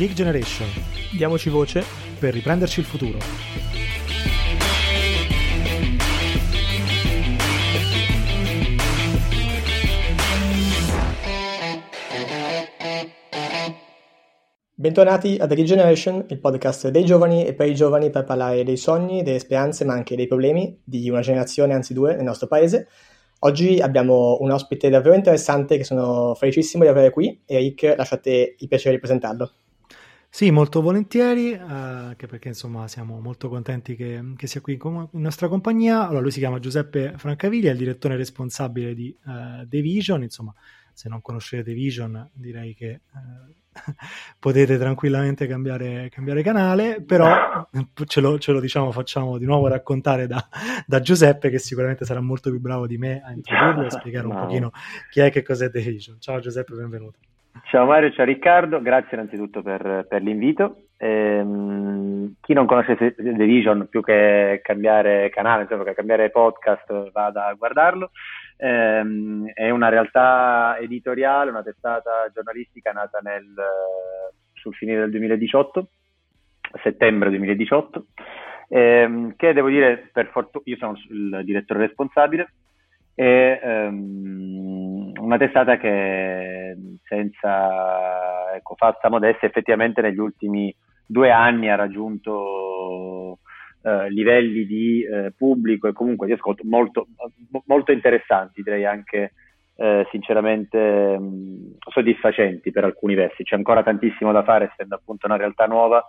Geek Generation. Diamoci voce per riprenderci il futuro. Bentornati a The Geek Generation, il podcast dei giovani e per i giovani per parlare dei sogni, delle speranze ma anche dei problemi di una generazione, anzi due, nel nostro paese. Oggi abbiamo un ospite davvero interessante che sono felicissimo di avere qui. Eric, lasciate il piacere di presentarlo. Sì, molto volentieri, eh, anche perché insomma siamo molto contenti che, che sia qui in, in, nostra compagnia. Allora, lui si chiama Giuseppe Francavigli, è il direttore responsabile di uh, The Vision. Insomma, se non conoscete The Vision, direi che uh, potete tranquillamente cambiare, cambiare canale, però ce lo, ce lo, diciamo, facciamo di nuovo raccontare da, da, Giuseppe, che sicuramente sarà molto più bravo di me a introdurlo e a spiegare un no. pochino chi è che cos'è The Vision. Ciao Giuseppe, benvenuto. Ciao Mario, ciao Riccardo, grazie innanzitutto per, per l'invito. Ehm, chi non conosce The Vision, più che cambiare canale, insomma, che cambiare podcast, vada a guardarlo ehm, è una realtà editoriale, una testata giornalistica nata nel, sul finire del 2018, settembre 2018, ehm, che devo dire, per fortuna, io sono il direttore responsabile, è ehm, una testata che senza ecco, falsa modestia effettivamente negli ultimi due anni ha raggiunto eh, livelli di eh, pubblico e comunque di ascolto molto, molto interessanti, direi anche eh, sinceramente mh, soddisfacenti per alcuni versi. C'è ancora tantissimo da fare, essendo appunto una realtà nuova,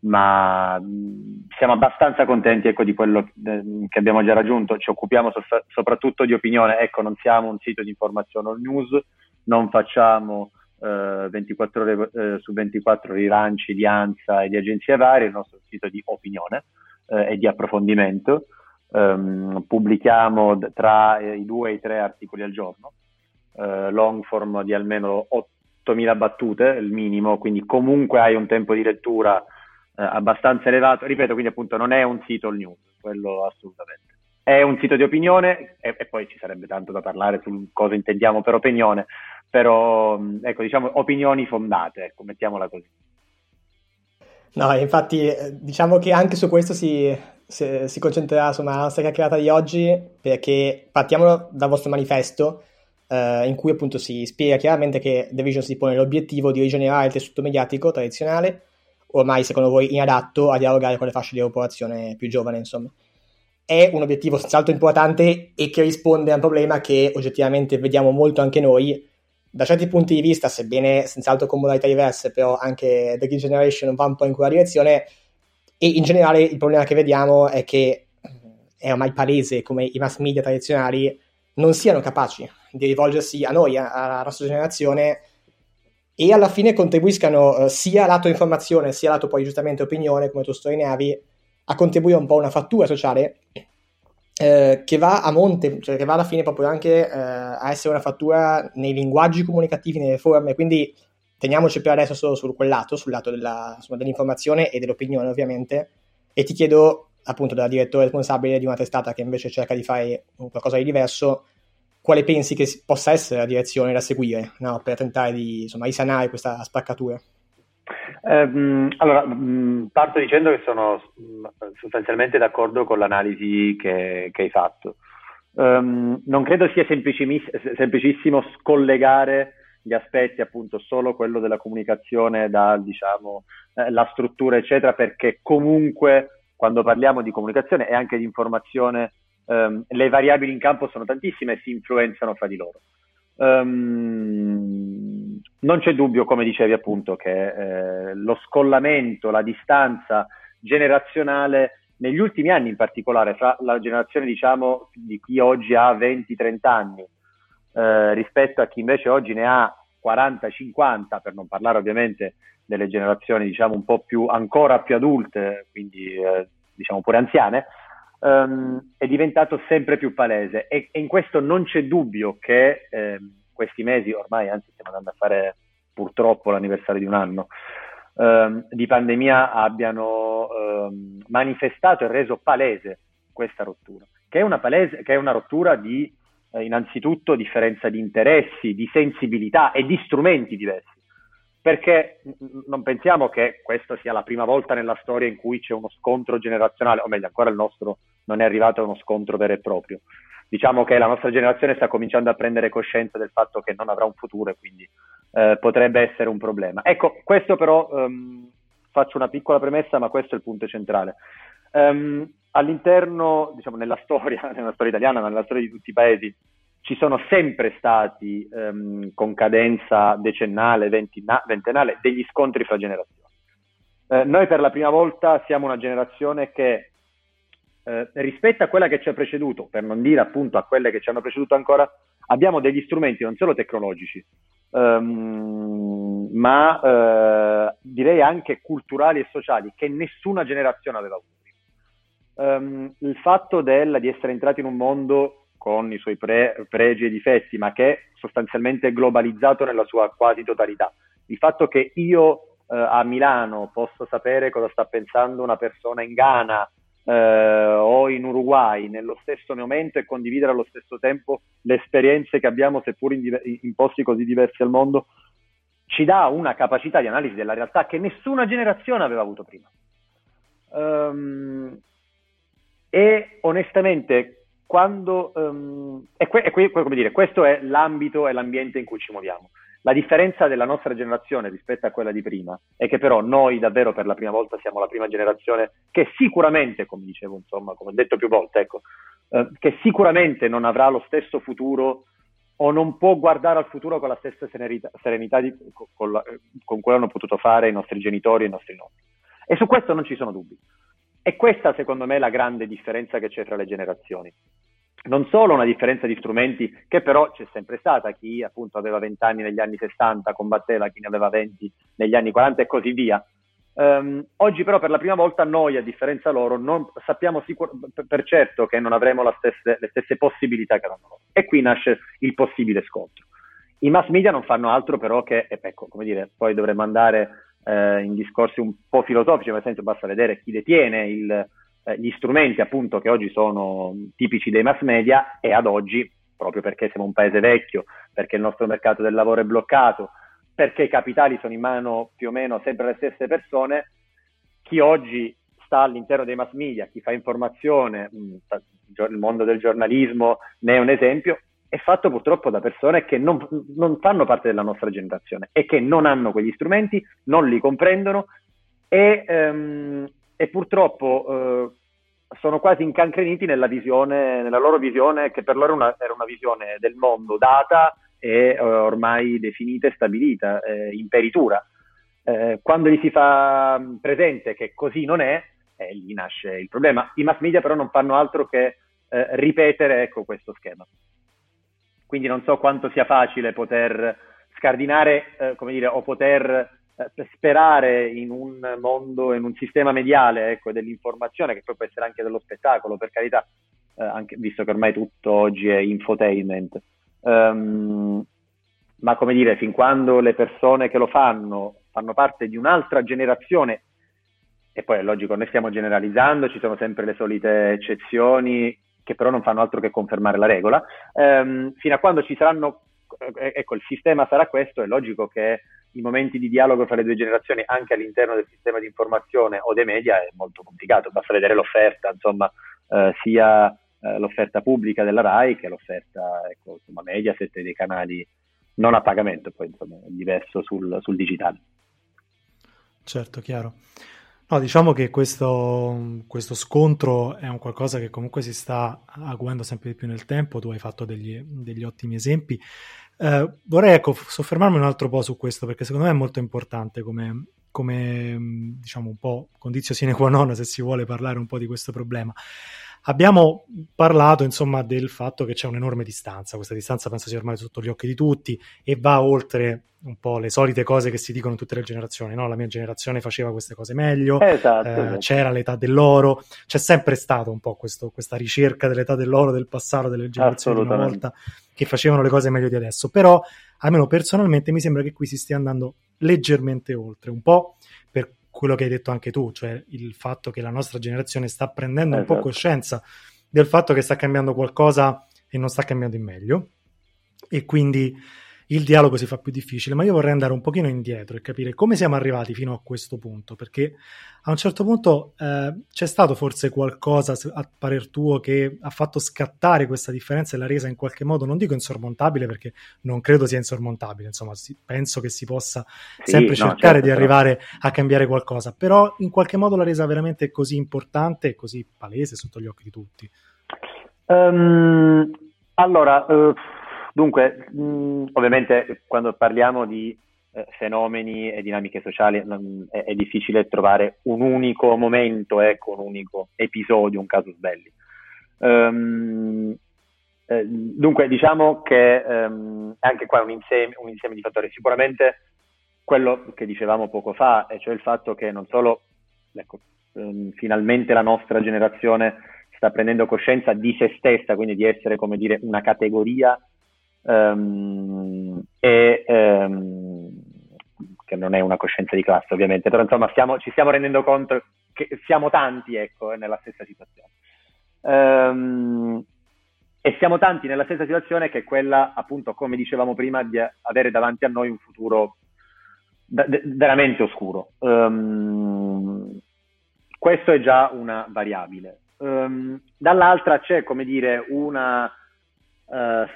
ma mh, siamo abbastanza contenti ecco, di quello che abbiamo già raggiunto. Ci occupiamo so- soprattutto di opinione, ecco, non siamo un sito di informazione o news, non facciamo 24 eh, ore eh, su 24 rilanci di ANSA e di agenzie varie, il nostro sito di opinione eh, e di approfondimento. Um, pubblichiamo tra i due e i tre articoli al giorno, uh, long form di almeno 8.000 battute, il minimo, quindi comunque hai un tempo di lettura uh, abbastanza elevato. Ripeto, quindi appunto non è un sito news, quello assolutamente. È un sito di opinione e, e poi ci sarebbe tanto da parlare su cosa intendiamo per opinione, però ecco, diciamo opinioni fondate, ecco, mettiamola così. No, infatti diciamo che anche su questo si, si, si concentrerà insomma, la nostra chiacchierata di oggi perché partiamo dal vostro manifesto eh, in cui appunto si spiega chiaramente che The Vision si pone l'obiettivo di rigenerare il tessuto mediatico tradizionale, ormai secondo voi inadatto a dialogare con le fasce di popolazione più giovane, insomma. È un obiettivo senz'altro importante e che risponde a un problema che oggettivamente vediamo molto anche noi, da certi punti di vista, sebbene senz'altro con modalità diverse, però anche The Geek Generation va un po' in quella direzione e in generale il problema che vediamo è che è ormai palese come i mass media tradizionali non siano capaci di rivolgersi a noi, alla nostra generazione e alla fine contribuiscano uh, sia lato informazione sia lato poi giustamente opinione, come tu sottolineavi, a contribuire un po' a una fattura sociale eh, che va a monte, cioè che va alla fine proprio anche eh, a essere una fattura nei linguaggi comunicativi, nelle forme, quindi teniamoci per adesso solo su quel lato, sul lato della, insomma, dell'informazione e dell'opinione ovviamente, e ti chiedo appunto da direttore responsabile di una testata che invece cerca di fare qualcosa di diverso, quale pensi che possa essere la direzione da seguire no? per tentare di insomma, risanare questa spaccatura? Um, allora, um, parto dicendo che sono mm, sostanzialmente d'accordo con l'analisi che, che hai fatto. Um, non credo sia semplicissimo scollegare gli aspetti, appunto, solo quello della comunicazione da, diciamo, eh, la struttura, eccetera, perché comunque quando parliamo di comunicazione e anche di informazione, le variabili in campo sono tantissime e si influenzano fra di loro. Um, non c'è dubbio, come dicevi appunto, che eh, lo scollamento, la distanza generazionale negli ultimi anni in particolare fra la generazione diciamo di chi oggi ha 20-30 anni eh, rispetto a chi invece oggi ne ha 40-50 per non parlare ovviamente delle generazioni diciamo un po' più ancora più adulte quindi eh, diciamo pure anziane um, è diventato sempre più palese. E, e, in questo non c'è dubbio che eh, questi mesi, ormai anzi stiamo andando a fare purtroppo l'anniversario di un anno, ehm, di pandemia abbiano ehm, manifestato e reso palese questa rottura, che è una, palese, che è una rottura di eh, innanzitutto differenza di interessi, di sensibilità e di strumenti diversi perché non pensiamo che questa sia la prima volta nella storia in cui c'è uno scontro generazionale, o meglio ancora il nostro non è arrivato a uno scontro vero e proprio. Diciamo che la nostra generazione sta cominciando a prendere coscienza del fatto che non avrà un futuro e quindi eh, potrebbe essere un problema. Ecco, questo però um, faccio una piccola premessa, ma questo è il punto centrale. Um, all'interno, diciamo, nella storia, nella storia italiana, ma nella storia di tutti i paesi, ci sono sempre stati, um, con cadenza decennale, ventennale, degli scontri fra generazioni. Eh, noi per la prima volta siamo una generazione che eh, rispetto a quella che ci ha preceduto, per non dire appunto a quelle che ci hanno preceduto ancora, abbiamo degli strumenti non solo tecnologici, um, ma eh, direi anche culturali e sociali che nessuna generazione aveva avuto. Um, il fatto del, di essere entrati in un mondo con i suoi pre, pregi e difetti, ma che è sostanzialmente globalizzato nella sua quasi totalità. Il fatto che io eh, a Milano posso sapere cosa sta pensando una persona in Ghana eh, o in Uruguay nello stesso momento e condividere allo stesso tempo le esperienze che abbiamo, seppur in, in posti così diversi al mondo, ci dà una capacità di analisi della realtà che nessuna generazione aveva avuto prima. Um, e onestamente quando um, e que, e que, come dire, questo è l'ambito e l'ambiente in cui ci muoviamo. La differenza della nostra generazione rispetto a quella di prima è che però noi davvero per la prima volta siamo la prima generazione che sicuramente, come dicevo, insomma, come ho detto più volte, ecco, eh, che sicuramente non avrà lo stesso futuro o non può guardare al futuro con la stessa serenità, serenità di, con, la, con cui hanno potuto fare i nostri genitori e i nostri nonni. E su questo non ci sono dubbi. E questa secondo me è la grande differenza che c'è tra le generazioni. Non solo una differenza di strumenti, che però c'è sempre stata, chi appunto aveva 20 anni negli anni 60 combatteva chi ne aveva 20 negli anni 40 e così via. Um, oggi però per la prima volta noi, a differenza loro, non sappiamo sicur- per certo che non avremo stesse, le stesse possibilità che hanno loro. E qui nasce il possibile scontro. I mass media non fanno altro però che, ecco, come dire, poi dovremmo andare eh, in discorsi un po' filosofici, nel senso basta vedere chi detiene il, eh, gli strumenti appunto che oggi sono tipici dei mass media e ad oggi, proprio perché siamo un paese vecchio, perché il nostro mercato del lavoro è bloccato, perché i capitali sono in mano più o meno sempre le stesse persone, chi oggi sta all'interno dei mass media, chi fa informazione, mm, il mondo del giornalismo ne è un esempio, è fatto purtroppo da persone che non, non, fanno parte della nostra generazione e che non hanno quegli strumenti, non li comprendono e, um, e purtroppo uh, sono quasi incancreniti nella, visione, nella loro visione, che per loro una, era una visione del mondo data e uh, ormai definita e stabilita, eh, in peritura. Eh, quando gli si fa presente che così non è, eh, lì nasce il problema. I mass media però non fanno altro che eh, ripetere ecco, questo schema quindi non so quanto sia facile poter scardinare, eh, come dire, o poter eh, sperare in un mondo, in un sistema mediale ecco, dell'informazione, che poi può essere anche dello spettacolo, per carità, eh, anche, visto che ormai tutto oggi è infotainment. Um, ma come dire, fin quando le persone che lo fanno fanno parte di un'altra generazione, e poi è logico, noi stiamo generalizzando, ci sono sempre le solite eccezioni, che però non fanno altro che confermare la regola, ehm, fino a quando ci saranno, eh, ecco, il sistema sarà questo, è logico che i momenti di dialogo tra le due generazioni anche all'interno del sistema di informazione o dei media è molto complicato, basta vedere l'offerta, insomma, eh, sia eh, l'offerta pubblica della RAI che l'offerta, ecco, insomma, Mediaset e dei canali non a pagamento, poi insomma, è diverso sul, sul digitale. Certo, chiaro. No, diciamo che questo, questo, scontro è un qualcosa che comunque si sta acuendo sempre di più nel tempo, tu hai fatto degli, degli ottimi esempi. Eh, vorrei ecco, soffermarmi un altro po' su questo perché secondo me è molto importante come, come diciamo un po' condizio sine qua non se si vuole parlare un po' di questo problema. Abbiamo parlato insomma del fatto che c'è un'enorme distanza, questa distanza penso sia ormai sotto gli occhi di tutti e va oltre un po' le solite cose che si dicono in tutte le generazioni, no? La mia generazione faceva queste cose meglio, esatto, eh, esatto. c'era l'età dell'oro, c'è sempre stato un po' questo, questa ricerca dell'età dell'oro del passato, delle generazioni di una volta che facevano le cose meglio di adesso, però almeno personalmente mi sembra che qui si stia andando leggermente oltre, un po' per quello che hai detto anche tu, cioè il fatto che la nostra generazione sta prendendo esatto. un po' esatto. coscienza del fatto che sta cambiando qualcosa e non sta cambiando in meglio. E quindi, il dialogo si fa più difficile, ma io vorrei andare un pochino indietro e capire come siamo arrivati fino a questo punto, perché a un certo punto eh, c'è stato forse qualcosa, a parer tuo, che ha fatto scattare questa differenza e l'ha resa in qualche modo, non dico insormontabile, perché non credo sia insormontabile, insomma, si, penso che si possa sì, sempre no, cercare certo, di arrivare però... a cambiare qualcosa, però in qualche modo l'ha resa veramente così importante e così palese sotto gli occhi di tutti. Um, allora, uh, dunque, mh, ovviamente quando parliamo di eh, fenomeni e dinamiche sociali non, è, è, difficile trovare un unico momento, ecco, un unico episodio, un casus belli. Um, dunque, diciamo che um, anche qua è un insieme, un insieme di fattori. Sicuramente quello che dicevamo poco fa, e cioè il fatto che non solo ecco, um, finalmente la nostra generazione sta prendendo coscienza di se stessa, quindi di essere, come dire, una categoria um, e um, che non è una coscienza di classe ovviamente, però insomma stiamo, ci stiamo rendendo conto che siamo tanti ecco, nella stessa situazione. Um, e siamo tanti nella stessa situazione che è quella, appunto, come dicevamo prima, di avere davanti a noi un futuro da- veramente oscuro. Um, questo è già una variabile. Um, dall'altra c'è, come dire, una, uh,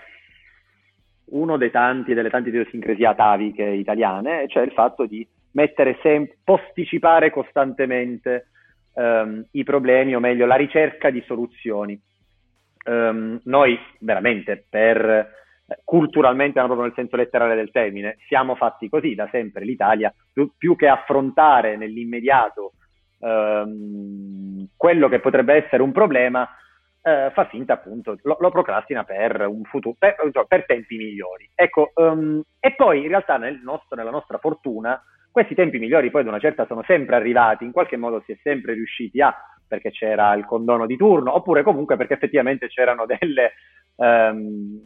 uno dei tanti, delle tante idiosincrasie ataviche italiane, cioè il fatto di mettere sempre, posticipare costantemente um, i problemi, o meglio, la ricerca di soluzioni. Um, noi veramente per culturalmente, ma proprio nel senso letterale del termine, siamo fatti così da sempre. L'Italia, più, più che affrontare nell'immediato ehm, quello che potrebbe essere un problema, eh, fa finta appunto, lo, lo, procrastina per futuro, per, per tempi migliori. Ecco, um, e poi in realtà nel nostro, nella nostra fortuna, questi tempi migliori poi ad una certa sono sempre arrivati, in qualche modo si è sempre riusciti a, perché c'era il condono di turno, oppure comunque perché effettivamente c'erano delle, um,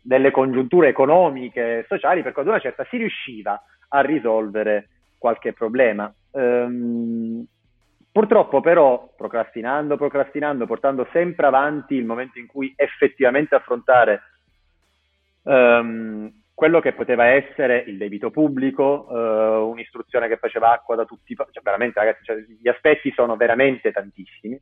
delle congiunture economiche sociali, per cui ad una certa si riusciva a risolvere qualche problema. Um, Purtroppo però, procrastinando, procrastinando, portando sempre avanti il momento in cui effettivamente affrontare um, quello che poteva essere il debito pubblico, uh, un'istruzione che faceva acqua da tutti, cioè veramente ragazzi, cioè, gli aspetti sono veramente tantissimi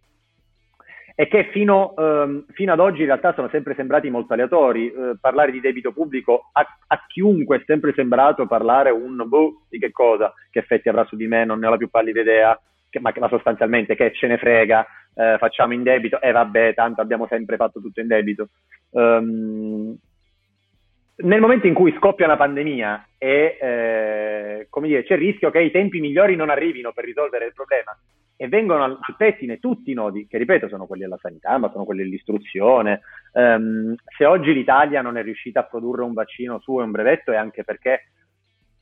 e che fino, um, fino, ad oggi in realtà sono sempre sembrati molto aleatori. Uh, parlare di debito pubblico a, a, chiunque è sempre sembrato parlare un boh, di che cosa, che effetti avrà su di me, non ne ho la più pallida idea che, ma, ma, sostanzialmente che ce ne frega, eh, facciamo in debito e eh, vabbè, tanto abbiamo sempre fatto tutto in debito. Um, nel momento in cui scoppia una pandemia e eh, dire, c'è il rischio che i tempi migliori non arrivino per risolvere il problema e vengono al pettine tutti i nodi, che ripeto sono quelli della sanità, ma sono quelli dell'istruzione. Um, se oggi l'Italia non è riuscita a produrre un vaccino suo e un brevetto è anche perché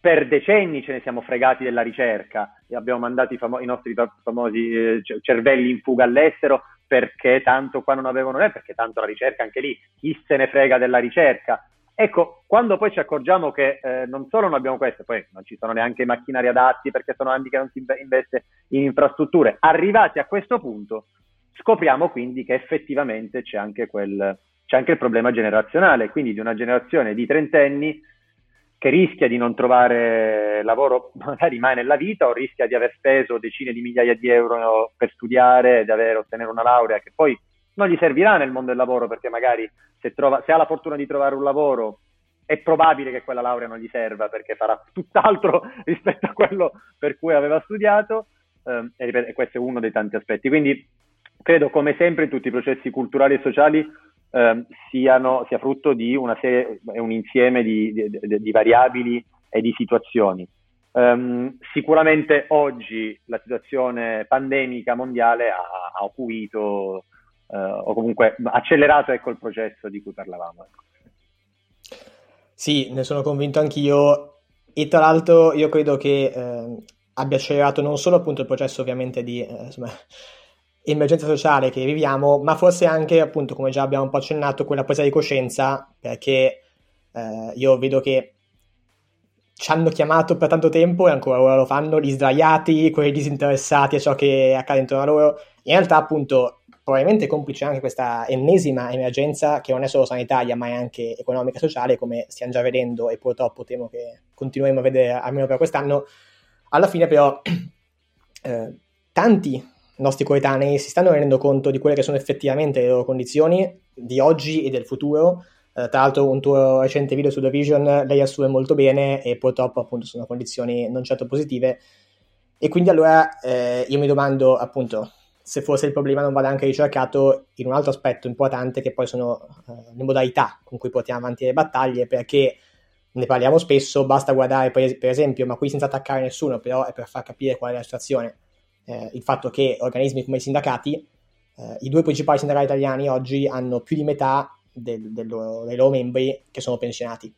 per decenni ce ne siamo fregati della ricerca e abbiamo mandato i, famo- i nostri famosi eh, cervelli in fuga all'estero perché tanto qua non avevano né, perché tanto la ricerca anche lì, chi se ne frega della ricerca. Ecco, quando poi ci accorgiamo che eh, non solo non abbiamo questo, poi non ci sono neanche i macchinari adatti perché sono anni che non si investe in infrastrutture, arrivati a questo punto scopriamo quindi che effettivamente c'è anche, quel, c'è anche il problema generazionale, quindi di una generazione di trentenni che rischia di non trovare lavoro magari mai nella vita o rischia di aver speso decine di migliaia di euro per studiare, di aver ottenere una laurea che poi non gli servirà nel mondo del lavoro perché magari se, trova, se ha la fortuna di trovare un lavoro è probabile che quella laurea non gli serva perché farà tutt'altro rispetto a quello per cui aveva studiato eh, e, questo è uno dei tanti aspetti. Quindi credo come sempre in tutti i processi culturali e sociali eh, siano, sia frutto di serie, un insieme di, di, di variabili e di situazioni. Um, sicuramente oggi la situazione pandemica mondiale ha, ha acuito uh, o comunque accelerato ecco, il processo di cui parlavamo. Sì, ne sono convinto anch'io e tra l'altro io credo che eh, abbia accelerato non solo appunto il processo ovviamente di eh, insomma, emergenza sociale che viviamo, ma forse anche, appunto, come già abbiamo un po' accennato, quella presa di coscienza, perché eh, io vedo che ci hanno chiamato per tanto tempo e ancora ora lo fanno, gli sdraiati, quelli disinteressati a ciò che accade intorno a loro. In realtà, appunto, probabilmente complice anche questa ennesima emergenza che non è solo sanitaria ma è anche economica e sociale, come stiamo già vedendo e purtroppo temo che continueremo a vedere almeno per quest'anno, alla fine però eh, tanti nostri coetanei si stanno rendendo conto di quelle che sono effettivamente le loro condizioni di oggi e del futuro. Eh, tra l'altro un tuo recente video su The Vision lei assume molto bene e purtroppo appunto sono condizioni non certo positive. E quindi allora eh, io mi domando appunto se forse il problema non vada anche ricercato in un altro aspetto importante che poi sono uh, le modalità con cui portiamo avanti le battaglie perché ne parliamo spesso, basta guardare per, esempio, ma qui senza attaccare nessuno, però è per far capire qual è la situazione, eh, il fatto che organismi come i sindacati, eh, i due principali sindacati italiani oggi hanno più di metà del, del loro, dei loro membri che sono pensionati.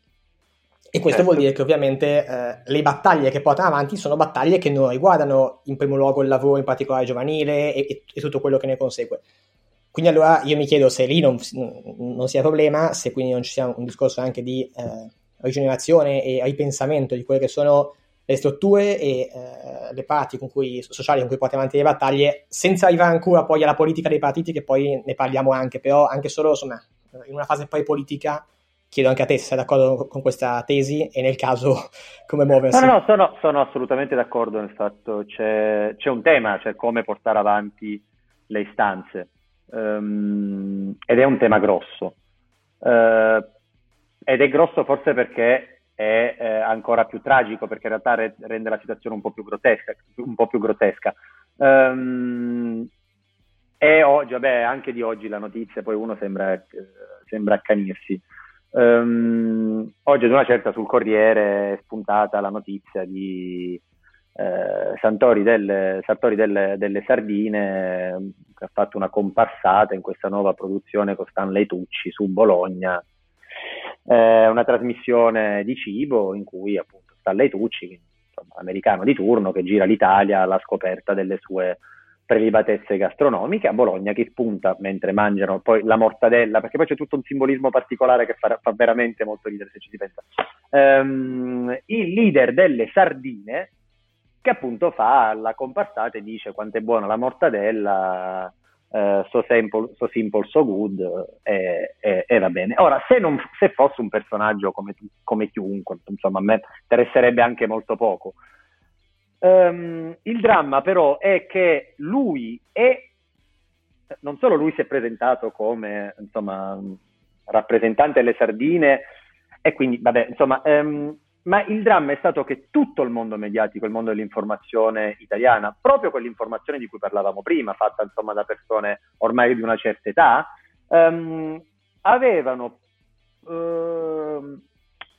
E questo certo. vuol dire che ovviamente eh, le battaglie che portano avanti sono battaglie che non riguardano in primo luogo il lavoro in particolare giovanile e, e, e tutto quello che ne consegue. Quindi allora io mi chiedo se lì non, non, sia problema, se quindi non ci sia un discorso anche di eh, rigenerazione e ripensamento di quelle che sono le strutture e eh, le parti con cui, sociali con cui portiamo avanti le battaglie, senza arrivare ancora poi alla politica dei partiti, che poi ne parliamo anche, però anche solo insomma, in una fase poi politica chiedo anche a te se sei d'accordo con questa tesi e nel caso come muoversi. No, no, no sono, sono, assolutamente d'accordo nel fatto c'è, c'è, un tema, cioè come portare avanti le istanze um, ed è un tema grosso uh, ed è grosso forse perché è eh, ancora più tragico perché in realtà re- rende la situazione un po' più grottesca, un po' più grottesca. Um, e oggi, vabbè, anche di oggi la notizia, poi uno sembra, eh, sembra accanirsi. Um, oggi ad una certa sul Corriere è spuntata la notizia di eh, Santori, del, Sartori delle, delle Sardine che ha fatto una comparsata in questa nuova produzione con Stanley Tucci su Bologna, eh, una trasmissione di cibo in cui appunto Stanley Tucci, insomma, americano di turno, che gira l'Italia alla scoperta delle sue prelibatezze gastronomiche a Bologna che spunta mentre mangiano poi la mortadella, perché poi c'è tutto un simbolismo particolare che fa, fa veramente molto ridere se ci si pensa. Um, il leader delle sardine che appunto fa la comparsata e dice quanto è buona la mortadella, uh, so, simple, so simple, so good, e, e, e va bene. Ora, se, non, se fosse un personaggio come, come chiunque, insomma, a me interesserebbe anche molto poco, Um, il dramma però è che lui è, non solo lui si è presentato come insomma, rappresentante delle sardine e quindi, vabbè, insomma, um, ma il dramma è stato che tutto il mondo mediatico, il mondo dell'informazione italiana, proprio quell'informazione di cui parlavamo prima, fatta insomma da persone ormai di una certa età, um, avevano uh,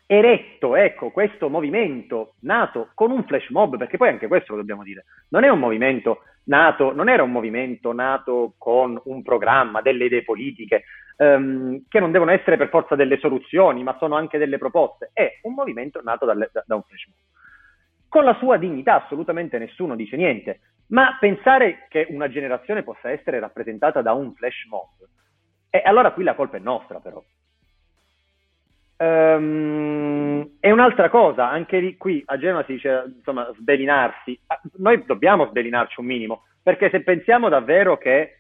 eretto, ecco, questo movimento nato con un flash mob, perché poi anche questo lo dobbiamo dire, non è un movimento nato, non era un movimento nato con un programma, delle idee politiche, ehm, che non devono essere per forza delle soluzioni, ma sono anche delle proposte, è un movimento nato dalle, da, da un flash mob. Con la sua dignità assolutamente nessuno dice niente, ma pensare che una generazione possa essere rappresentata da un flash mob, e allora qui la colpa è nostra però, Um, e un'altra cosa, anche qui a Genova si dice insomma sbelinarsi. Ah, noi dobbiamo sbelinarci un minimo, perché se pensiamo davvero che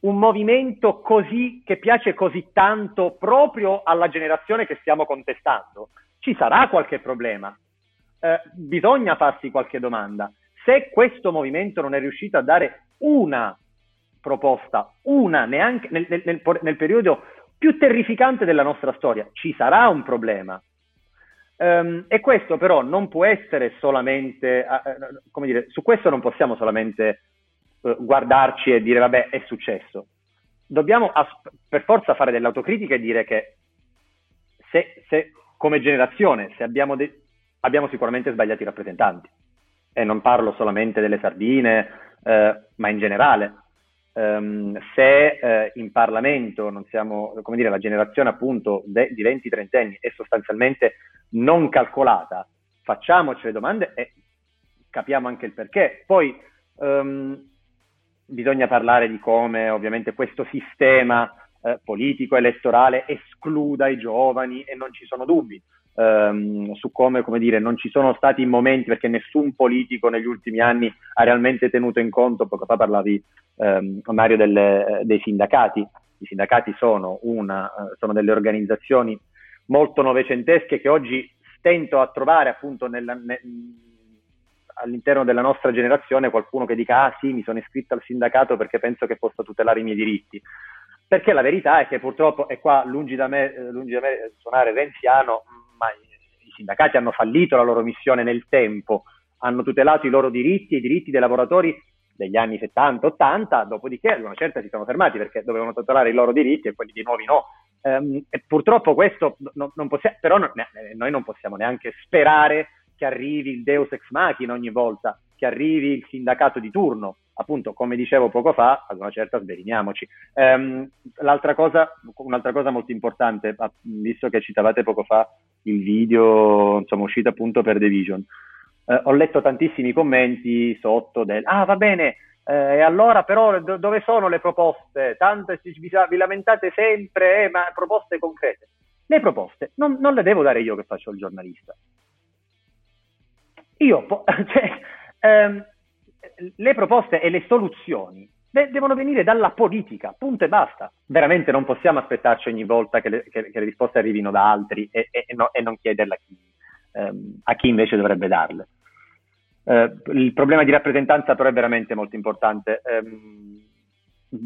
un movimento così che piace così tanto proprio alla generazione che stiamo contestando, ci sarà qualche problema. Eh, bisogna farsi qualche domanda. Se questo movimento non è riuscito a dare una proposta, una neanche nel, nel, nel, periodo più terrificante della nostra storia. Ci sarà un problema. Um, e questo però non può essere solamente, uh, come dire, su questo non possiamo solamente uh, guardarci e dire vabbè è successo. Dobbiamo as- per forza fare dell'autocritica e dire che se, se come generazione se abbiamo, de- abbiamo sicuramente sbagliato i rappresentanti. E non parlo solamente delle sardine, uh, ma in generale um, se eh, in Parlamento non siamo, come dire, la generazione appunto de- di 20-30 anni è sostanzialmente non calcolata, facciamoci le domande e capiamo anche il perché. Poi um, bisogna parlare di come ovviamente questo sistema eh, politico elettorale escluda i giovani e non ci sono dubbi. ehm, su come, come dire, non ci sono stati momenti perché nessun politico negli ultimi anni ha realmente tenuto in conto, poco fa parlavi ehm, Mario delle, dei sindacati, i sindacati sono, una, eh, sono delle organizzazioni molto novecentesche che oggi stento a trovare appunto nella, ne, all'interno della nostra generazione qualcuno che dica ah sì mi sono iscritto al sindacato perché penso che possa tutelare i miei diritti perché la verità è che purtroppo e qua lungi da me, eh, lungi da me suonare renziano ma i sindacati hanno fallito la loro missione nel tempo hanno tutelato i loro diritti e i diritti dei lavoratori degli anni 70-80, dopodiché ad una certa si sono fermati perché dovevano tutelare i loro diritti e quelli di nuovi no. Um, e purtroppo questo no, non possiamo, però no, noi non possiamo neanche sperare che arrivi il Deus ex machina ogni volta, che arrivi il sindacato di turno. Appunto, come dicevo poco fa, ad una certa sveriniamoci. Um, l'altra cosa, un'altra cosa molto importante, visto che citavate poco fa il video, insomma, uscito appunto per The Vision, eh, ho letto tantissimi commenti sotto del ah va bene eh, allora però do- dove sono le proposte? Tante vi, vi lamentate sempre, eh, ma proposte concrete. Le proposte non, non, le devo dare io che faccio il giornalista. Io, po- cioè, ehm, le proposte e le soluzioni de- devono venire dalla politica, punto e basta. Veramente non possiamo aspettarci ogni volta che le, che, che le risposte arrivino da altri e, e, no, e non chiederle a chi, ehm, a chi invece dovrebbe darle. Eh, il problema di rappresentanza però è veramente molto importante. Um,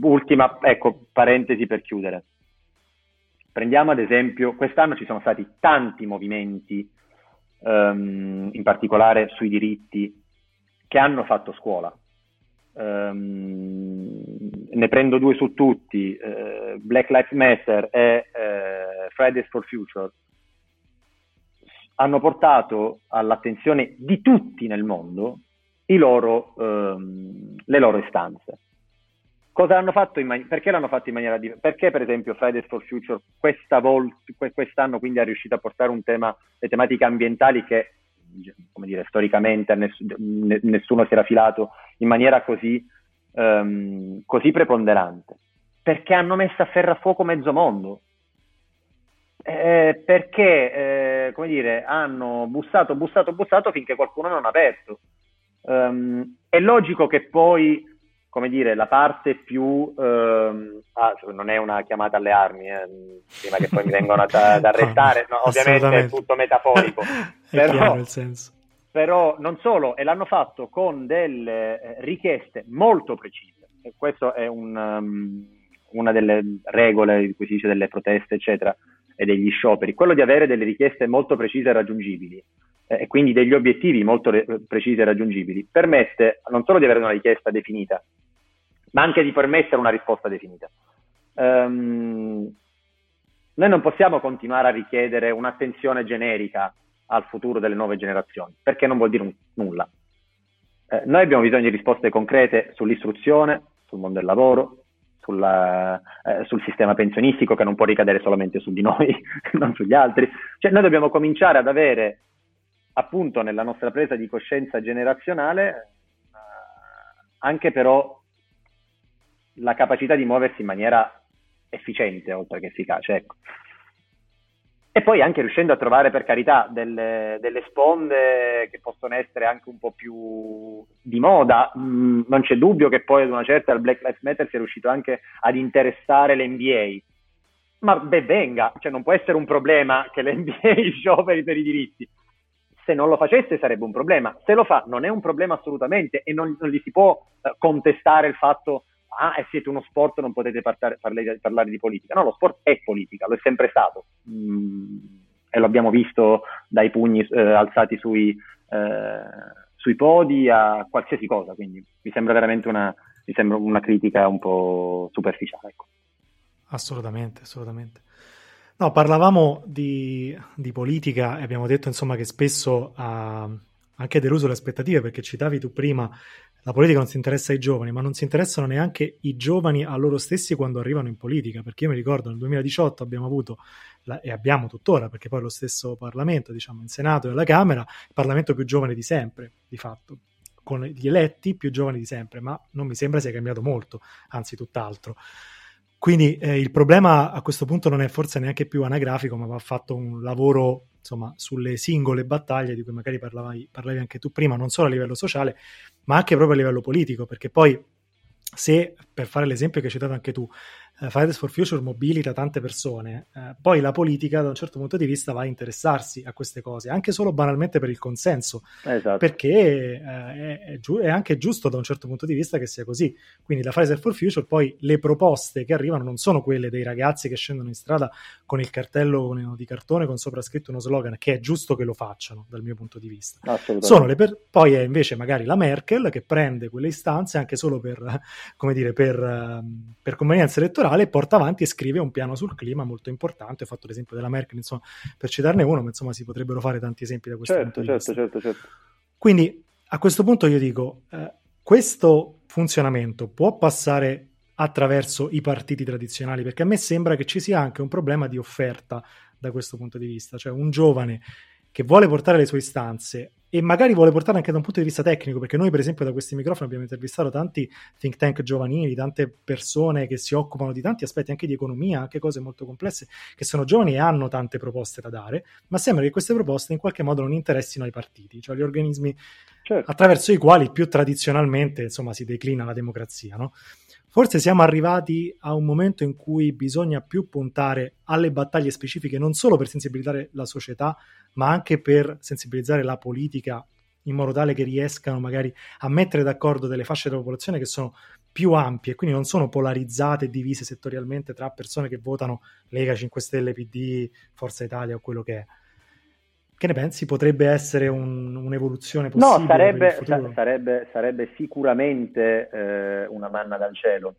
ultima, ecco, parentesi per chiudere. Prendiamo ad esempio, quest'anno ci sono stati tanti movimenti, um, in particolare sui diritti, che hanno fatto scuola. Um, ne prendo due su tutti, uh, Black Lives Matter e uh, Fridays for Future hanno portato all'attenzione di tutti nel mondo loro, ehm, le loro istanze. Cosa hanno fatto man- perché l'hanno fatto in maniera diversa? Perché, per esempio, Fridays for Future volta, quest'anno quindi è riuscito a portare un tema, le tematiche ambientali che, come dire, storicamente ness- nessuno si era filato in maniera così, ehm, così preponderante? Perché hanno messo a ferro a fuoco mezzo mondo eh, perché, eh, come dire, hanno bussato, bussato, bussato finché qualcuno non ha aperto. Um, è logico che poi, come dire, la parte più... Um, ah, cioè, non è una chiamata alle armi, eh, prima che poi mi vengano ad, ad arrestare, no, ovviamente è tutto metaforico. però, chiaro il senso. Però non solo, e l'hanno fatto con delle eh, richieste molto precise. E questo è un, um, una delle regole di cui si dice delle proteste, eccetera e degli scioperi, quello di avere delle richieste molto precise e raggiungibili eh, e quindi degli obiettivi molto re- precisi e raggiungibili, permette non solo di avere una richiesta definita, ma anche di permettere una risposta definita. Um, noi non possiamo continuare a richiedere un'attenzione generica al futuro delle nuove generazioni, perché non vuol dire un, nulla. Eh, noi abbiamo bisogno di risposte concrete sull'istruzione, sul mondo del lavoro, sulla, eh, sul sistema pensionistico che non può ricadere solamente su di noi, non sugli altri. Cioè noi dobbiamo cominciare ad avere appunto nella nostra presa di coscienza generazionale eh, anche però la capacità di muoversi in maniera efficiente oltre che efficace. Ecco e poi anche riuscendo a trovare per carità delle, delle, sponde che possono essere anche un po' più di moda. Mm, non c'è dubbio che poi ad una certa il Black Lives Matter sia riuscito anche ad interessare l'NBA. Ma beh, venga, cioè non può essere un problema che l'NBA scioperi per i diritti. Se non lo facesse sarebbe un problema. Se lo fa non è un problema assolutamente e non, non gli si può eh, contestare il fatto ah, e siete uno sport, non potete parlare, parlare, di politica. No, lo sport è politica, lo è sempre stato. Mm, e lo abbiamo visto dai pugni eh, alzati sui, eh, sui, podi a qualsiasi cosa, quindi mi sembra veramente una, sembra una critica un po' superficiale. Ecco. Assolutamente, assolutamente. No, parlavamo di, di, politica e abbiamo detto insomma che spesso ha anche deluso le aspettative perché citavi tu prima la politica non si interessa ai giovani, ma non si interessano neanche i giovani a loro stessi quando arrivano in politica, perché io mi ricordo nel 2018 abbiamo avuto, la, e abbiamo tuttora, perché poi lo stesso Parlamento, diciamo, in Senato e alla Camera, il Parlamento più giovane di sempre, di fatto, con gli eletti più giovani di sempre, ma non mi sembra sia cambiato molto, anzi tutt'altro. Quindi eh, il problema a questo punto non è forse neanche più anagrafico, ma va fatto un lavoro insomma, sulle singole battaglie di cui magari parlavi, parlavi anche tu prima, non solo a livello sociale, ma anche proprio a livello politico, perché poi se, per fare l'esempio che hai citato anche tu, eh, Fridays for Future mobilita tante persone, eh, poi la politica da un certo punto di vista va a interessarsi a queste cose, anche solo banalmente per il consenso, esatto. perché eh, è, è, giu- è, anche giusto da un certo punto di vista che sia così. Quindi la Fridays for Future poi le proposte che arrivano non sono quelle dei ragazzi che scendono in strada con il cartello di cartone con sopra scritto uno slogan, che è giusto che lo facciano dal mio punto di vista. Sono le per- poi è invece magari la Merkel che prende quelle istanze anche solo per, come dire, per, ehm, per convenienza elettorale elettorale, porta avanti e scrive un piano sul clima molto importante. Ho fatto l'esempio della Merkel, insomma, per citarne uno, ma insomma si potrebbero fare tanti esempi da questo certo, punto certo, certo, certo, Quindi a questo punto io dico, eh, questo funzionamento può passare attraverso i partiti tradizionali, perché a me sembra che ci sia anche un problema di offerta da questo punto di vista, cioè un giovane che vuole portare le sue istanze e magari vuole portare anche da un punto di vista tecnico, perché noi per esempio da questi microfoni abbiamo intervistato tanti think tank giovanili, tante persone che si occupano di tanti aspetti anche di economia, anche cose molto complesse, che sono giovani e hanno tante proposte da dare, ma sembra che queste proposte in qualche modo non interessino ai partiti, cioè gli organismi certo. attraverso i quali più tradizionalmente insomma si declina la democrazia, no? Forse siamo arrivati a un momento in cui bisogna più puntare alle battaglie specifiche, non solo per sensibilizzare la società, ma anche per sensibilizzare la politica in modo tale che riescano magari a mettere d'accordo delle fasce della popolazione che sono più ampie, quindi non sono polarizzate e divise settorialmente tra persone che votano Lega, 5 Stelle, PD, Forza Italia o quello che è. Che ne pensi? Potrebbe essere un, un'evoluzione possibile? No, sarebbe, sa- sarebbe, sarebbe sicuramente eh, una manna dal cielo.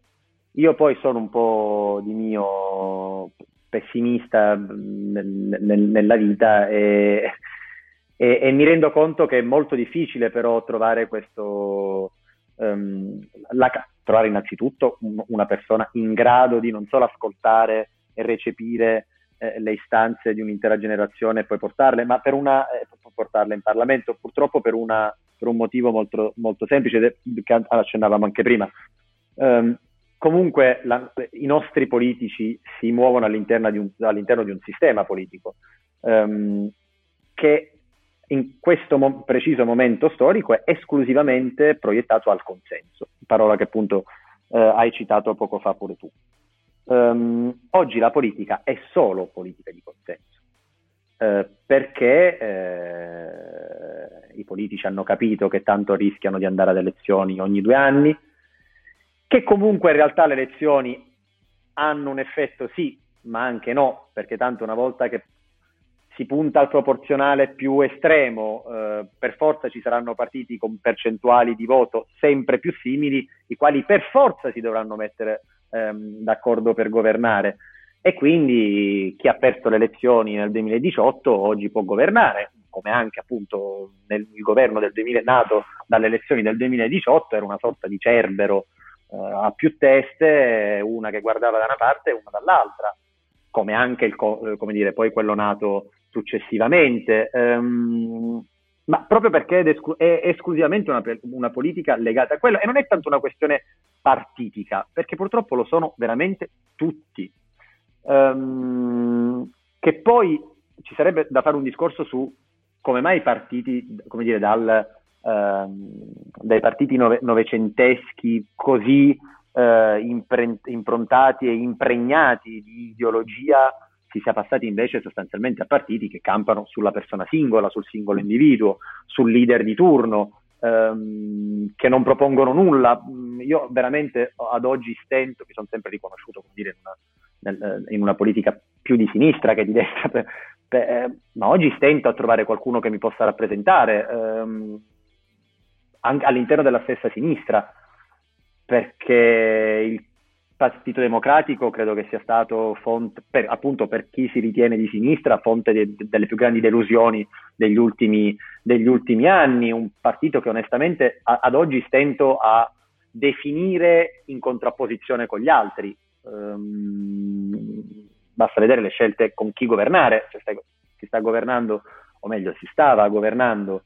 Io poi sono un po' di mio pessimista nel, nel, nella vita e, e, e, mi rendo conto che è molto difficile però trovare questo, um, la, trovare innanzitutto una persona in grado di non solo ascoltare e recepire eh, le istanze di un'intera generazione e poi portarle, ma per una, eh, portarle in Parlamento, purtroppo per, una, per un motivo molto, molto semplice che accennavamo anche prima. Um, comunque la, i nostri politici si muovono all'interno di un, all'interno di un sistema politico um, che in questo mo- preciso momento storico è esclusivamente proiettato al consenso, parola che appunto eh, hai citato poco fa pure tu. Um, oggi la politica è solo politica di consenso, uh, perché uh, i politici hanno capito che tanto rischiano di andare ad elezioni ogni due anni, che comunque in realtà le elezioni hanno un effetto sì, ma anche no, perché tanto una volta che si punta al proporzionale più estremo, eh, per forza ci saranno partiti con percentuali di voto sempre più simili, i quali per forza si dovranno mettere ehm, d'accordo per governare. E quindi chi ha perso le elezioni nel 2018 oggi può governare, come anche appunto nel, il governo del 2000, nato dalle elezioni del 2018 era una sorta di cerbero a più teste, una che guardava da una parte e una dall'altra, come anche il, come dire, poi quello nato successivamente. Um, ma proprio perché è, esclu- è esclusivamente una, una, politica legata a quello, e non è tanto una questione partitica, perché purtroppo lo sono veramente tutti. Um, che poi ci sarebbe da fare un discorso su come mai i partiti, come dire, dal, dai partiti nove- novecenteschi così uh, impre- improntati e impregnati di ideologia si sia passati invece sostanzialmente a partiti che campano sulla persona singola, sul singolo individuo, sul leader di turno, ehm, che non propongono nulla. Mm, io veramente ad oggi stento, mi sono sempre riconosciuto dire, in, una, nel, in una politica più di sinistra che di destra, per, per, eh, ma oggi stento a trovare qualcuno che mi possa rappresentare ehm, anche all'interno della stessa sinistra, perché il Partito Democratico credo che sia stato fonte, per, appunto per chi si ritiene di sinistra, fonte de, de, delle più grandi delusioni degli ultimi, degli ultimi, anni, un partito che onestamente a, ad oggi stento a definire in contrapposizione con gli altri. Um, basta vedere le scelte con chi governare, cioè si sta governando, o meglio si stava governando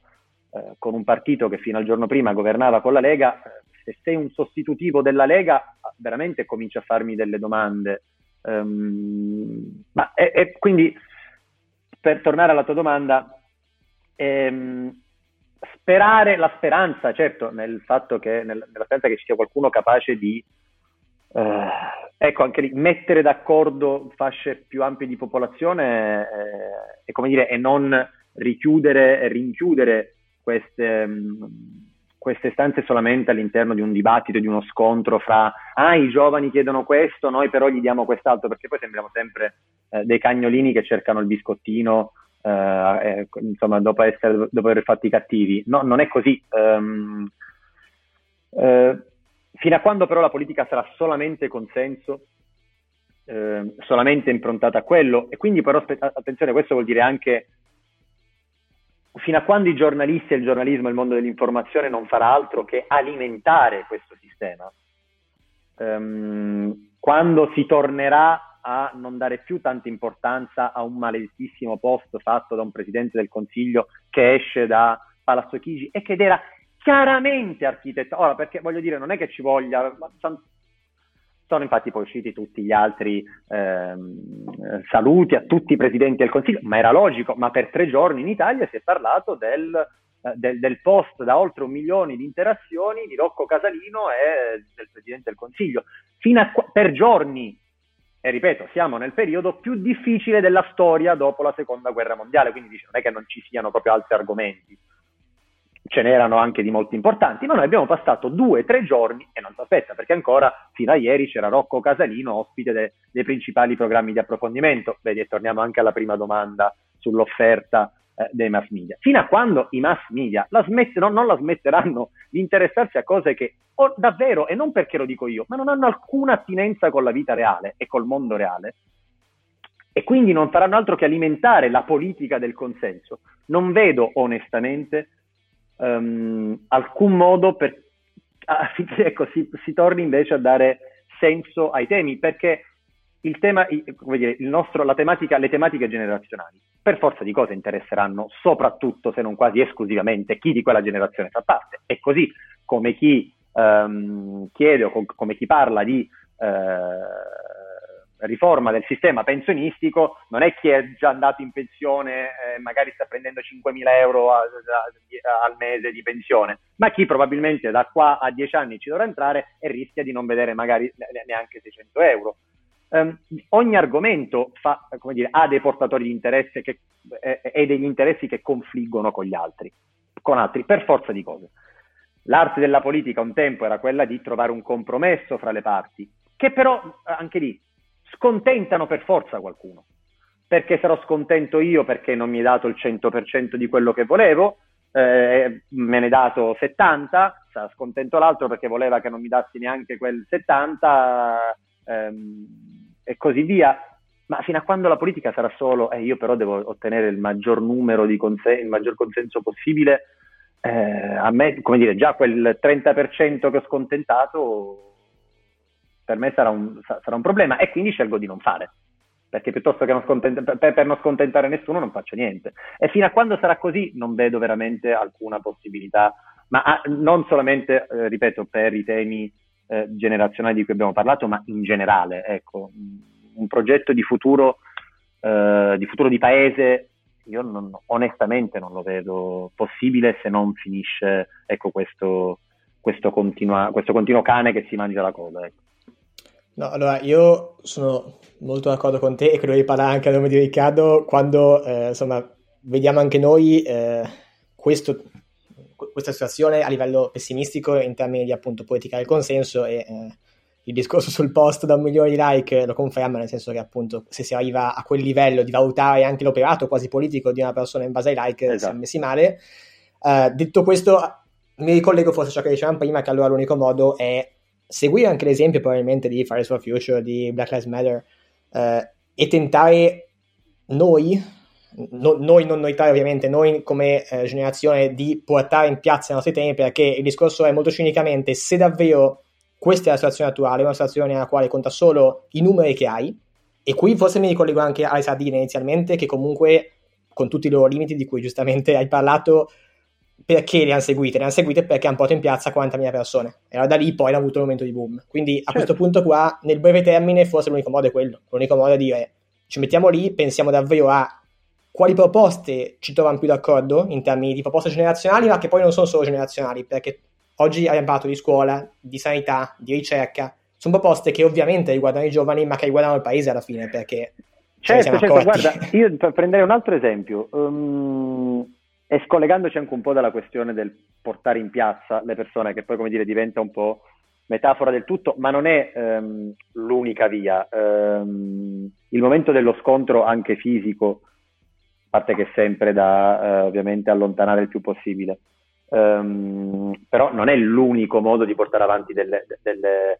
eh, con un partito che fino al giorno prima governava con la Lega, se sei un sostitutivo della Lega veramente comincio a farmi delle domande. Um, ma, e, e, quindi, per tornare alla tua domanda, ehm, sperare la speranza, certo, nel fatto che, nel, nella speranza che ci sia qualcuno capace di eh, ecco, anche lì, mettere d'accordo fasce più ampie di popolazione eh, e, come dire, e non richiudere e rinchiudere queste, mh, queste stanze solamente all'interno di un dibattito, di uno scontro fra ah, i giovani chiedono questo, noi però gli diamo quest'altro, perché poi sembriamo sempre eh, dei cagnolini che cercano il biscottino eh, eh, insomma, dopo, essere, dopo aver fatto i cattivi. No, non è così. Um, uh, fino a quando però la politica sarà solamente consenso, eh, solamente improntata a quello, e quindi però, attenzione, questo vuol dire anche fino a quando i giornalisti e il giornalismo e il mondo dell'informazione non farà altro che alimentare questo sistema, um, quando si tornerà a non dare più tanta importanza a un maledettissimo post fatto da un presidente del Consiglio che esce da Palazzo Chigi e che era chiaramente architettato. Ora, perché voglio dire, non è che ci voglia. Sono infatti poi usciti tutti gli altri ehm, saluti a tutti i presidenti del Consiglio, ma era logico, ma per tre giorni in Italia si è parlato del, eh, del, del post da oltre un milione di interazioni di Rocco Casalino e del Presidente del Consiglio. Fino a, per giorni e ripeto, siamo nel periodo più difficile della storia dopo la seconda guerra mondiale, quindi non è che non ci siano proprio altri argomenti, ce n'erano anche di molto importanti, ma noi abbiamo passato due o tre giorni e non si aspetta, perché ancora fino a ieri c'era Rocco Casalino, ospite de, dei principali programmi di approfondimento. Vedi, e torniamo anche alla prima domanda sull'offerta eh, dei mass media. Fino a quando i mass media la smett- non, la smetteranno di interessarsi a cose che oh, davvero, e non perché lo dico io, ma non hanno alcuna attinenza con la vita reale e col mondo reale, e quindi non faranno altro che alimentare la politica del consenso, non vedo onestamente um, alcun modo per affinché ecco, si, si, torni invece a dare senso ai temi, perché il tema, come dire, il nostro, la tematica, le tematiche generazionali per forza di cose interesseranno soprattutto, se non quasi esclusivamente, chi di quella generazione fa parte. E così come chi um, chiede o co- come chi parla di uh, riforma del sistema pensionistico non è chi è già andato in pensione e eh, magari sta prendendo 5.000 euro a, a, a, al mese di pensione, ma chi probabilmente da qua a 10 anni ci dovrà entrare e rischia di non vedere magari neanche 600 euro um, ogni argomento fa, dire, ha dei portatori di interesse che, eh, e degli interessi che confliggono con gli altri, con altri, per forza di cose. L'arte della politica un tempo era quella di trovare un compromesso fra le parti, che però anche lì scontentano per forza qualcuno. Perché sarò scontento io perché non mi hai dato il 100% di quello che volevo, eh, me ne hai dato 70, sarà scontento l'altro perché voleva che non mi dassi neanche quel 70, ehm, e così via. Ma fino a quando la politica sarà solo, eh, io però devo ottenere il maggior numero di consenso, il maggior consenso possibile, eh, a me, come dire, già quel 30% che ho scontentato per me sarà un, sarà un problema e quindi scelgo di non fare perché piuttosto che non per, per, non scontentare nessuno non faccio niente. E fino a quando sarà così non vedo veramente alcuna possibilità, ma ah, non solamente, eh, ripeto, per i temi eh, generazionali di cui abbiamo parlato, ma in generale, ecco, un progetto di futuro, eh, di futuro di paese, io non, onestamente non lo vedo possibile se non finisce ecco, questo, questo, continua, questo continuo cane che si mangia la coda. Ecco. No, allora io sono molto d'accordo con te e credo di parlare anche a nome di Riccardo quando eh, insomma vediamo anche noi eh, questo questa situazione a livello pessimistico in termini di appunto politica del consenso e eh, il discorso sul post da un milione di like lo conferma, nel senso che appunto se si arriva a quel livello di valutare anche l'operato quasi politico di una persona in base ai like esatto. siamo messi male. Uh, detto questo, mi ricollego forse a ciò che dicevamo prima, che allora l'unico modo è seguire anche l'esempio probabilmente di Fridays for Future, di Black Lives Matter uh, e tentare noi, no, noi non noi ovviamente, noi come eh, generazione di portare in piazza i nostri temi perché il discorso è molto cinicamente se davvero questa è la situazione attuale, una situazione nella quale conta solo i numeri che hai e qui forse mi ricollego anche alle sardine inizialmente che comunque con tutti i loro limiti di cui giustamente hai parlato perché le hanno seguite? Le hanno seguite perché hanno portato in piazza 40.000 persone. E allora da lì poi hanno avuto un momento di boom. Quindi a certo. questo punto qua, nel breve termine, forse l'unico modo è quello. L'unico modo è dire, ci mettiamo lì, pensiamo davvero a quali proposte ci trovano più d'accordo in termini di proposte generazionali, ma che poi non sono solo generazionali, perché oggi abbiamo parlato di scuola, di sanità, di ricerca. Sono proposte che ovviamente riguardano i giovani, ma che riguardano il paese alla fine, perché... Certo, certo, guarda, io prenderei un altro esempio. Um, e scollegandoci anche un po' dalla questione del portare in piazza le persone, che poi, come dire, diventa un po' metafora del tutto, ma non è um, l'unica via. Um, il momento dello scontro anche fisico, a parte che sempre da uh, ovviamente allontanare il più possibile, um, però non è l'unico modo di portare avanti delle, delle,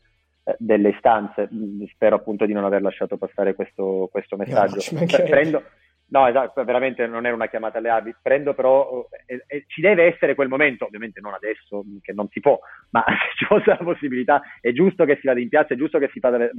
delle istanze. Spero appunto di non aver lasciato passare questo, questo messaggio. No, Prendo, No, esatto, veramente non era una chiamata alle armi. Prendo però, eh, eh, ci deve essere quel momento, ovviamente non adesso, che non si può, ma se ci fosse la possibilità, è giusto che si vada in piazza, è giusto che si vada,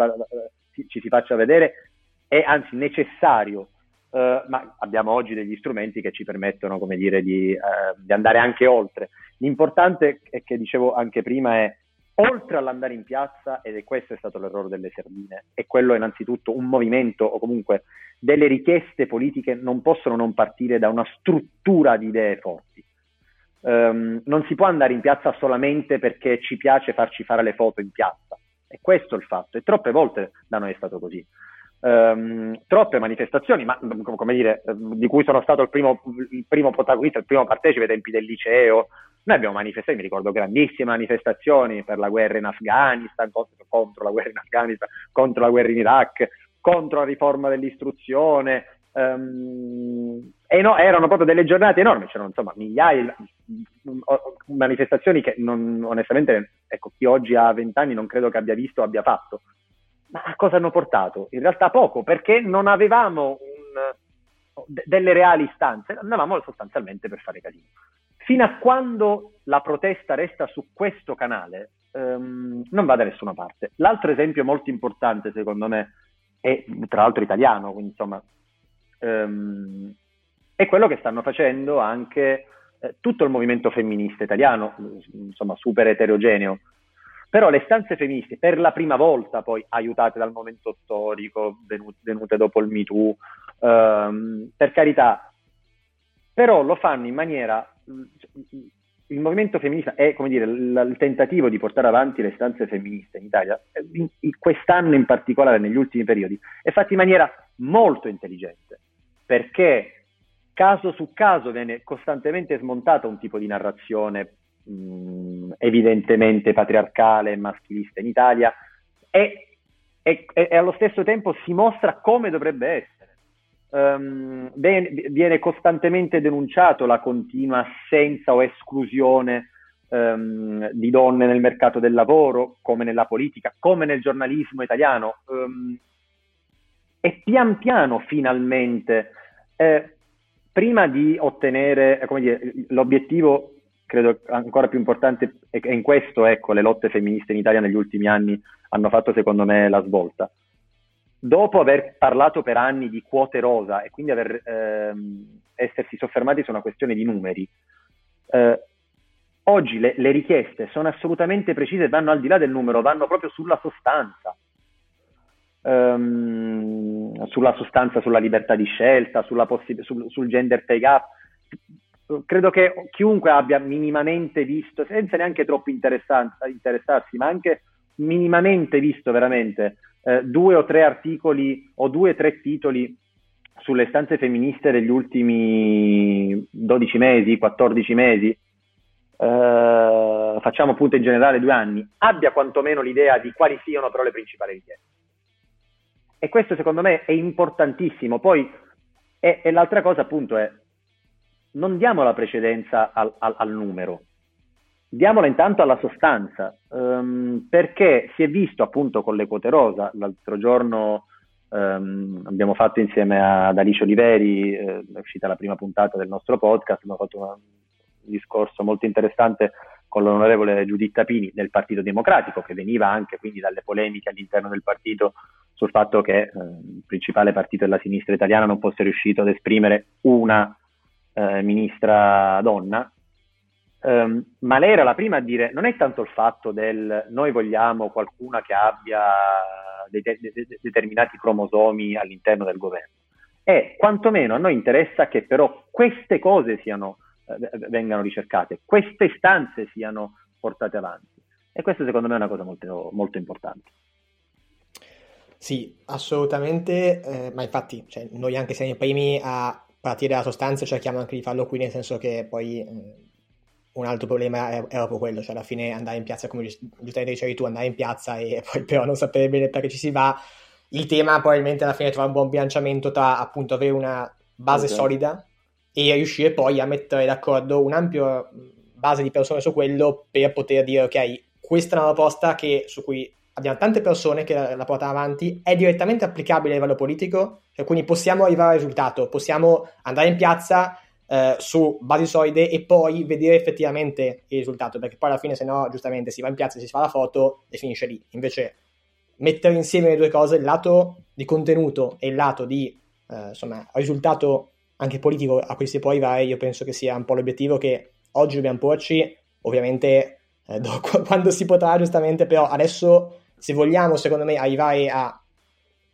ci si faccia vedere, è anzi necessario, eh, ma abbiamo oggi degli strumenti che ci permettono, come dire, di, eh, di andare anche oltre. L'importante, è che dicevo anche prima, è oltre all'andare in piazza, ed è questo è stato l'errore delle sardine, è quello innanzitutto un movimento o comunque delle richieste politiche non possono non partire da una struttura di idee forti. Um, non si può andare in piazza solamente perché ci piace farci fare le foto in piazza. E questo è il fatto. E troppe volte da noi è stato così. Um, troppe manifestazioni, ma come dire, di cui sono stato il primo, il primo protagonista, il primo partecipe ai tempi del liceo. Noi abbiamo manifestazioni, mi ricordo grandissime manifestazioni per la guerra in Afghanistan, contro, contro la guerra in Afghanistan, contro la guerra in Iraq, contro la riforma dell'istruzione. Um, e no, erano proprio delle giornate enormi, c'erano insomma migliaia di manifestazioni che non, onestamente, ecco, chi oggi ha vent'anni non credo che abbia visto o abbia fatto. Ma a cosa hanno portato? In realtà poco, perché non avevamo un, delle reali istanze, andavamo sostanzialmente per fare casino. Fino a quando la protesta resta su questo canale, um, non va da nessuna parte. L'altro esempio molto importante, secondo me, e tra l'altro italiano, quindi insomma, um, è quello che stanno facendo anche eh, tutto il movimento femminista italiano, insomma super eterogeneo, però le stanze femministe per la prima volta poi aiutate dal momento storico, venute, dopo il MeToo, um, per carità, però lo fanno in maniera il movimento femminista è come dire, il, il, tentativo di portare avanti le stanze femministe in Italia, eh, in, in, quest'anno in particolare, negli ultimi periodi, è fatto in maniera molto intelligente, perché caso su caso viene costantemente smontata un tipo di narrazione mh, evidentemente patriarcale e maschilista in Italia e, e, e allo stesso tempo si mostra come dovrebbe essere um, viene costantemente denunciato la continua assenza o esclusione um, di donne nel mercato del lavoro, come nella politica, come nel giornalismo italiano. Um, e pian piano, finalmente, eh, prima di ottenere, dire, l'obiettivo credo ancora più importante, e in questo ecco, le lotte femministe in Italia negli ultimi anni hanno fatto secondo me la svolta dopo aver parlato per anni di quote rosa e quindi aver, ehm, essersi soffermati su una questione di numeri, eh, oggi le, le, richieste sono assolutamente precise, vanno al di là del numero, vanno proprio sulla sostanza. Um, sulla sostanza, sulla libertà di scelta, possi- sul, sul gender pay gap. Credo che chiunque abbia minimamente visto, senza neanche troppo interessarsi, ma anche minimamente visto veramente eh, due o tre articoli o due o tre titoli sulle stanze femministe degli ultimi 12 mesi, 14 mesi, eh, facciamo appunto in generale due anni, abbia quantomeno l'idea di quali siano però le principali richieste. E questo secondo me è importantissimo. Poi, e, e l'altra cosa appunto è, non diamo la precedenza al, al, al numero, Diamola intanto alla sostanza, um, perché si è visto appunto con le quote rosa, l'altro giorno um, abbiamo fatto insieme ad Alice Oliveri, eh, è uscita la prima puntata del nostro podcast, abbiamo fatto un discorso molto interessante con l'onorevole Giuditta Pini del Partito Democratico, che veniva anche quindi dalle polemiche all'interno del partito sul fatto che eh, il principale partito della sinistra italiana non fosse riuscito ad esprimere una eh, ministra donna Um, ma lei era la prima a dire non è tanto il fatto del noi vogliamo qualcuna che abbia dei de- de- determinati cromosomi all'interno del governo, è quantomeno a noi interessa che però queste cose siano, eh, vengano ricercate, queste istanze siano portate avanti. E questo secondo me è una cosa molto, molto importante. Sì, assolutamente, eh, ma infatti cioè, noi anche siamo i primi a partire dalla sostanza cerchiamo anche di farlo qui, nel senso che poi eh, un altro problema è, è, proprio quello, cioè alla fine andare in piazza, come giustamente dicevi tu, andare in piazza e poi però non sapere bene perché ci si va, il tema probabilmente alla fine è trovare un buon bilanciamento tra appunto avere una base okay. solida e riuscire poi a mettere d'accordo un'ampia base di persone su quello per poter dire ok, questa è una proposta che, su cui abbiamo tante persone che la, la portano avanti, è direttamente applicabile a livello politico, cioè quindi possiamo arrivare al risultato, possiamo andare in piazza eh, su basi solide e poi vedere effettivamente il risultato, perché poi alla fine se no giustamente si va in piazza, si fa la foto e finisce lì. Invece mettere insieme le due cose, il lato di contenuto e il lato di eh, insomma, risultato anche politico a cui si può arrivare, io penso che sia un po' l'obiettivo che oggi dobbiamo porci, ovviamente eh, quando si potrà giustamente, però adesso se vogliamo secondo me arrivare a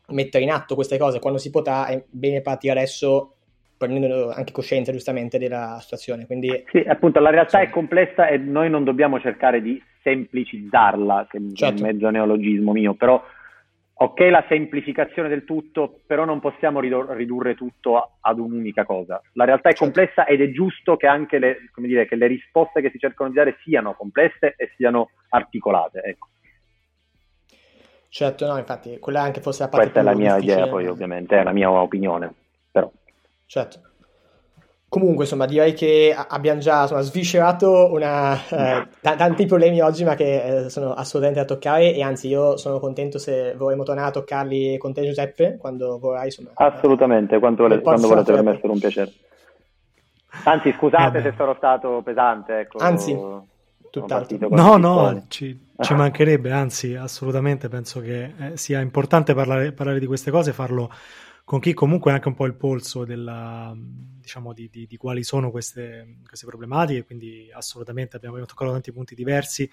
mettere in atto queste cose quando si potrà, è bene partire adesso prendendo anche coscienza giustamente della situazione. Quindi, sì, appunto, la realtà sì. è complessa e noi non dobbiamo cercare di semplicizzarla, che certo. è un mezzo neologismo mio, però ok la semplificazione del tutto, però non possiamo ridurre tutto ad un'unica cosa. La realtà è certo. complessa ed è giusto che anche le, dire, che le, risposte che si cercano di dare siano complesse e siano articolate. Ecco. Certo, no, infatti, quella è anche forse la parte Questa è la mia idea, poi ovviamente, è la mia opinione. Certo. Comunque, insomma, direi che abbiamo già insomma, sviscerato una, eh, t- tanti problemi oggi, ma che eh, sono assolutamente da toccare. E anzi, io sono contento se vorremmo tornare a toccarli con te, Giuseppe, quando vorrai. Insomma, assolutamente, quando, vole- quando volete, per me è stato un piacere. Anzi, scusate eh se sono stato pesante. Ecco, anzi, tutt'altro. No, no, ci, ci, mancherebbe, anzi, assolutamente penso che eh, sia importante parlare, parlare di queste cose, farlo con chi comunque ha anche un po' il polso della, diciamo, di, di, di, quali sono queste, queste problematiche, quindi assolutamente abbiamo toccato tanti punti diversi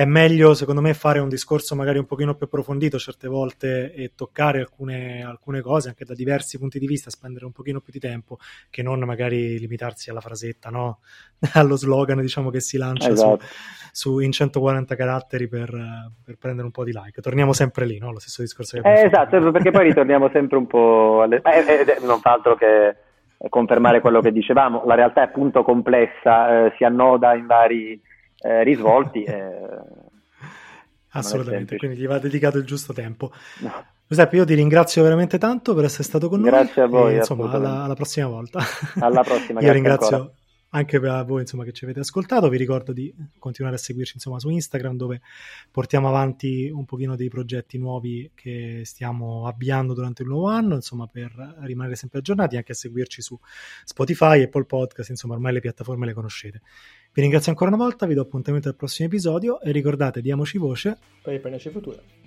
è meglio secondo me fare un discorso magari un pochino più approfondito certe volte e toccare alcune, alcune cose anche da diversi punti di vista, spendere un pochino più di tempo che non magari limitarsi alla frasetta, no? allo slogan diciamo che si lancia esatto. su, su, in 140 caratteri per, per, prendere un po' di like. Torniamo sempre lì, no? lo stesso discorso che eh, Esatto, fatto. perché poi ritorniamo sempre un po' alle... eh, eh, eh, non fa altro che confermare quello che dicevamo, la realtà è appunto complessa, eh, si annoda in vari eh, risvolti. Eh, Assolutamente, quindi gli va dedicato il giusto tempo. No. Giuseppe, io ti ringrazio veramente tanto per essere stato con grazie noi. Grazie a voi. E, insomma, alla, alla, prossima volta. Alla prossima. io ringrazio ancora anche per voi insomma, che ci avete ascoltato. Vi ricordo di continuare a seguirci insomma, su Instagram dove portiamo avanti un pochino dei progetti nuovi che stiamo avviando durante il nuovo anno, insomma, per rimanere sempre aggiornati, anche a seguirci su Spotify, Apple Podcast, insomma, ormai le piattaforme le conoscete. Vi ringrazio ancora una volta, vi do appuntamento al prossimo episodio e ricordate, diamoci voce per il prenderci futuro.